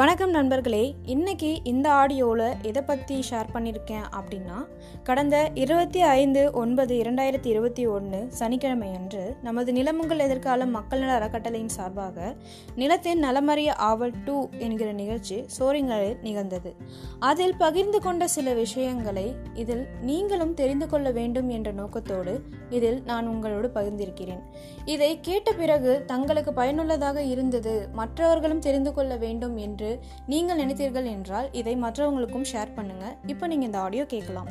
வணக்கம் நண்பர்களே இன்னைக்கு இந்த ஆடியோவில் எதை பற்றி ஷேர் பண்ணியிருக்கேன் அப்படின்னா கடந்த இருபத்தி ஐந்து ஒன்பது இரண்டாயிரத்தி இருபத்தி ஒன்று சனிக்கிழமை அன்று நமது நிலமுங்கள் எதிர்காலம் மக்கள் நல அறக்கட்டளையின் சார்பாக நிலத்தின் நலமறிய ஆவல் டூ என்கிற நிகழ்ச்சி சோரிங்களில் நிகழ்ந்தது. அதில் பகிர்ந்து கொண்ட சில விஷயங்களை இதில் நீங்களும் தெரிந்து கொள்ள வேண்டும் என்ற நோக்கத்தோடு இதில் நான் உங்களோடு பகிர்ந்திருக்கிறேன். இதை கேட்ட பிறகு தங்களுக்கு பயனுள்ளதாக இருந்தது மற்றவர்களும் தெரிந்து கொள்ள வேண்டும் என்று நீங்கள் நினைத்தீர்கள் என்றால் இதை மற்றவங்களுக்கும் ஷேர் பண்ணுங்க. இப்போ நீங்க இந்த ஆடியோ கேட்கலாம்.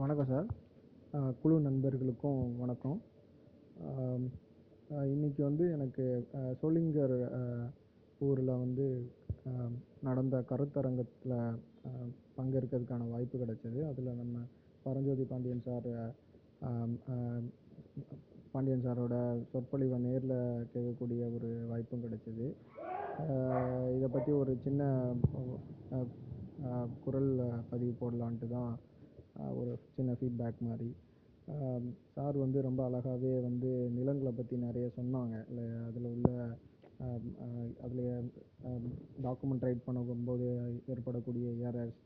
வணக்கம் சார். குழு நண்பர்களுக்கும் வணக்கம். இன்னைக்கு வந்து எனக்கு சோளிங்கர் ஊரில் வந்து நடந்த கருத்தரங்கத்தில் பங்கேற்கிறதுக்கான வாய்ப்பு கிடச்சிது. அதில் நம்ம பரஞ்சோதி பாண்டியன் சார் பாண்டியன் சாரோட சொற்பொழிவை நேரில் கேட்கக்கூடிய ஒரு வாய்ப்பும் கிடச்சிது. இதை பற்றி ஒரு சின்ன குரல் பதிவு போடலான்ட்டு தான் ஒரு சின்ன ஃபீட்பேக் மாதிரி. சார் வந்து ரொம்ப அழகாகவே வந்து நிலங்களை பற்றி நிறைய சொன்னாங்க. இல்லை அதில் உள்ள அதில் டாக்குமெண்ட் ரைட் பண்ணும்போது ஏற்படக்கூடிய எரர்ஸ்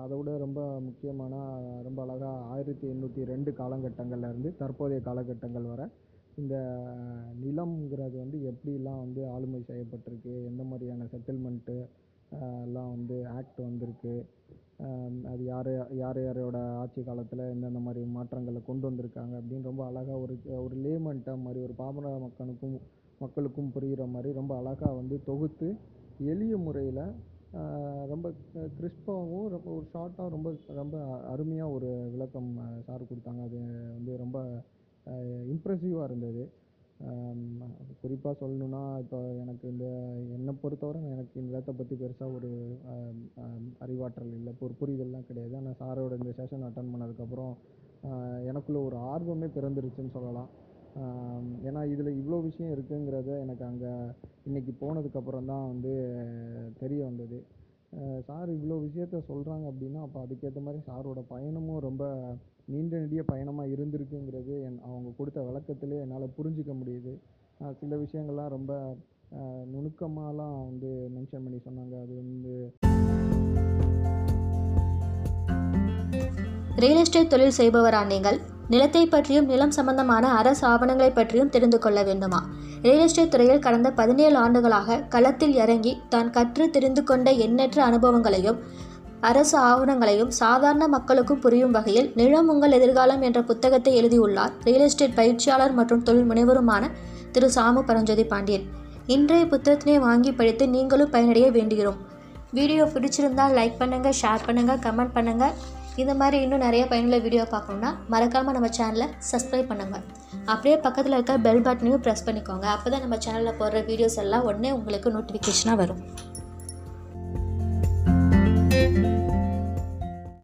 அதை விட ரொம்ப முக்கியமான ரொம்ப அழகாக ஆயிரத்தி எண்ணூற்றி ரெண்டு காலகட்டங்கள்லேருந்து தற்போதைய காலகட்டங்கள் வரை இந்த நிலம்ங்கிறது வந்து எப்படிலாம் வந்து ஆளுமை செய்யப்பட்டிருக்கு எந்த மாதிரியான செட்டில்மெண்ட்டு எல்லாம் வந்து ஆக்ட் வந்திருக்கு அது யார் யார் யாரோட ஆட்சி காலத்தில் எந்தெந்த மாதிரி மாற்றங்களை கொண்டு வந்திருக்காங்க அப்படின்னு ரொம்ப அழகாக ஒரு ஒரு லேமன்ட்டாக மாதிரி ஒரு பாமர மக்களுக்கும் மக்களுக்கும் புரிகிற மாதிரி ரொம்ப அழகாக வந்து தொகுத்து எளிய முறையில் ரொம்ப கிறிஸ்பாகவும் ரொம்ப ஒரு ஷார்ட்டாக ரொம்ப ரொம்ப அருமையாக ஒரு விளக்கம் சார் கொடுத்தாங்க. அது வந்து ரொம்ப இம்ப்ரெசிவாக இருந்தது. குறிப்பாக சொல்லணுன்னா இப்போ எனக்கு இந்த என்னை பொறுத்தவரை எனக்கு இந்த இடத்த பற்றி பெருசாக ஒரு அறிவாற்றல் இல்லை. இப்போ ஒரு புரிதல்லாம் கிடையாது. ஆனால் சாரோட இந்த செஷன் அட்டன் பண்ணதுக்கப்புறம் எனக்குள்ளே ஒரு ஆர்வமே பிறந்துருச்சுன்னு சொல்லலாம். ஏன்னா இதில் இவ்வளோ விஷயம் இருக்குங்கிறத எனக்கு அங்கே இன்னைக்கு போனதுக்கப்புறம் தான் வந்து தெரிய வந்தது. சார் இவ்வளோ விஷயத்த சொல்கிறாங்க அப்படின்னா அப்போ அதுக்கேற்ற மாதிரி சாரோட பயணமும் ரொம்ப நீண்ட நெடிய பயணமாக இருந்திருக்குங்கிறது என் அவங்க கொடுத்த விளக்கத்திலே என்னால் புரிஞ்சிக்க முடியுது. சில விஷயங்கள்லாம் ரொம்ப நுணுக்கமாகலாம் வந்து மென்ஷன் பண்ணி சொன்னாங்க. அது வந்து ரியல் எஸ்டேட் தொழில் செய்பவரா நீங்கள்? நிலத்தை பற்றியும் நிலம் சம்பந்தமான அரசு ஆவணங்களை பற்றியும் தெரிந்து கொள்ள வேண்டுமா? ரியல் எஸ்டேட் துறையில் கடந்த பதினேழு ஆண்டுகளாக களத்தில் இறங்கி தான் கற்று தெரிந்து கொண்ட எண்ணற்ற அனுபவங்களையும் அரசு ஆவணங்களையும் சாதாரண மக்களுக்கும் புரியும் வகையில் நிலம் உங்கள் எதிர்காலம் என்ற புத்தகத்தை எழுதியுள்ளார் ரியல் எஸ்டேட் பயிற்சியாளர் மற்றும் தொழில் முனைவருமான திரு சாமு பரஞ்சோதி பாண்டியன். இன்றைய புத்தகத்தினை வாங்கி படித்து நீங்களும் பயனடைய வேண்டுகிறோம். வீடியோ பிடிச்சிருந்தால் லைக் பண்ணுங்கள் ஷேர் பண்ணுங்கள் கமெண்ட் பண்ணுங்கள் இந்த மாதிரி இன்னும் நிறைய பயனுள்ள வீடியோ பார்க்கணுன்னா மறக்காமல் நம்ம சேனலை சப்ஸ்கிரைப் பண்ணுங்கள் அப்படியே பக்கத்தில் இருக்க பெல் பட்டனையும் ப்ரெஸ் பண்ணிக்கோங்க. அப்போ தான் நம்ம சேனலில் போடுற வீடியோஸ் எல்லாம் உடனே உங்களுக்கு நோட்டிஃபிகேஷனாக வரும்.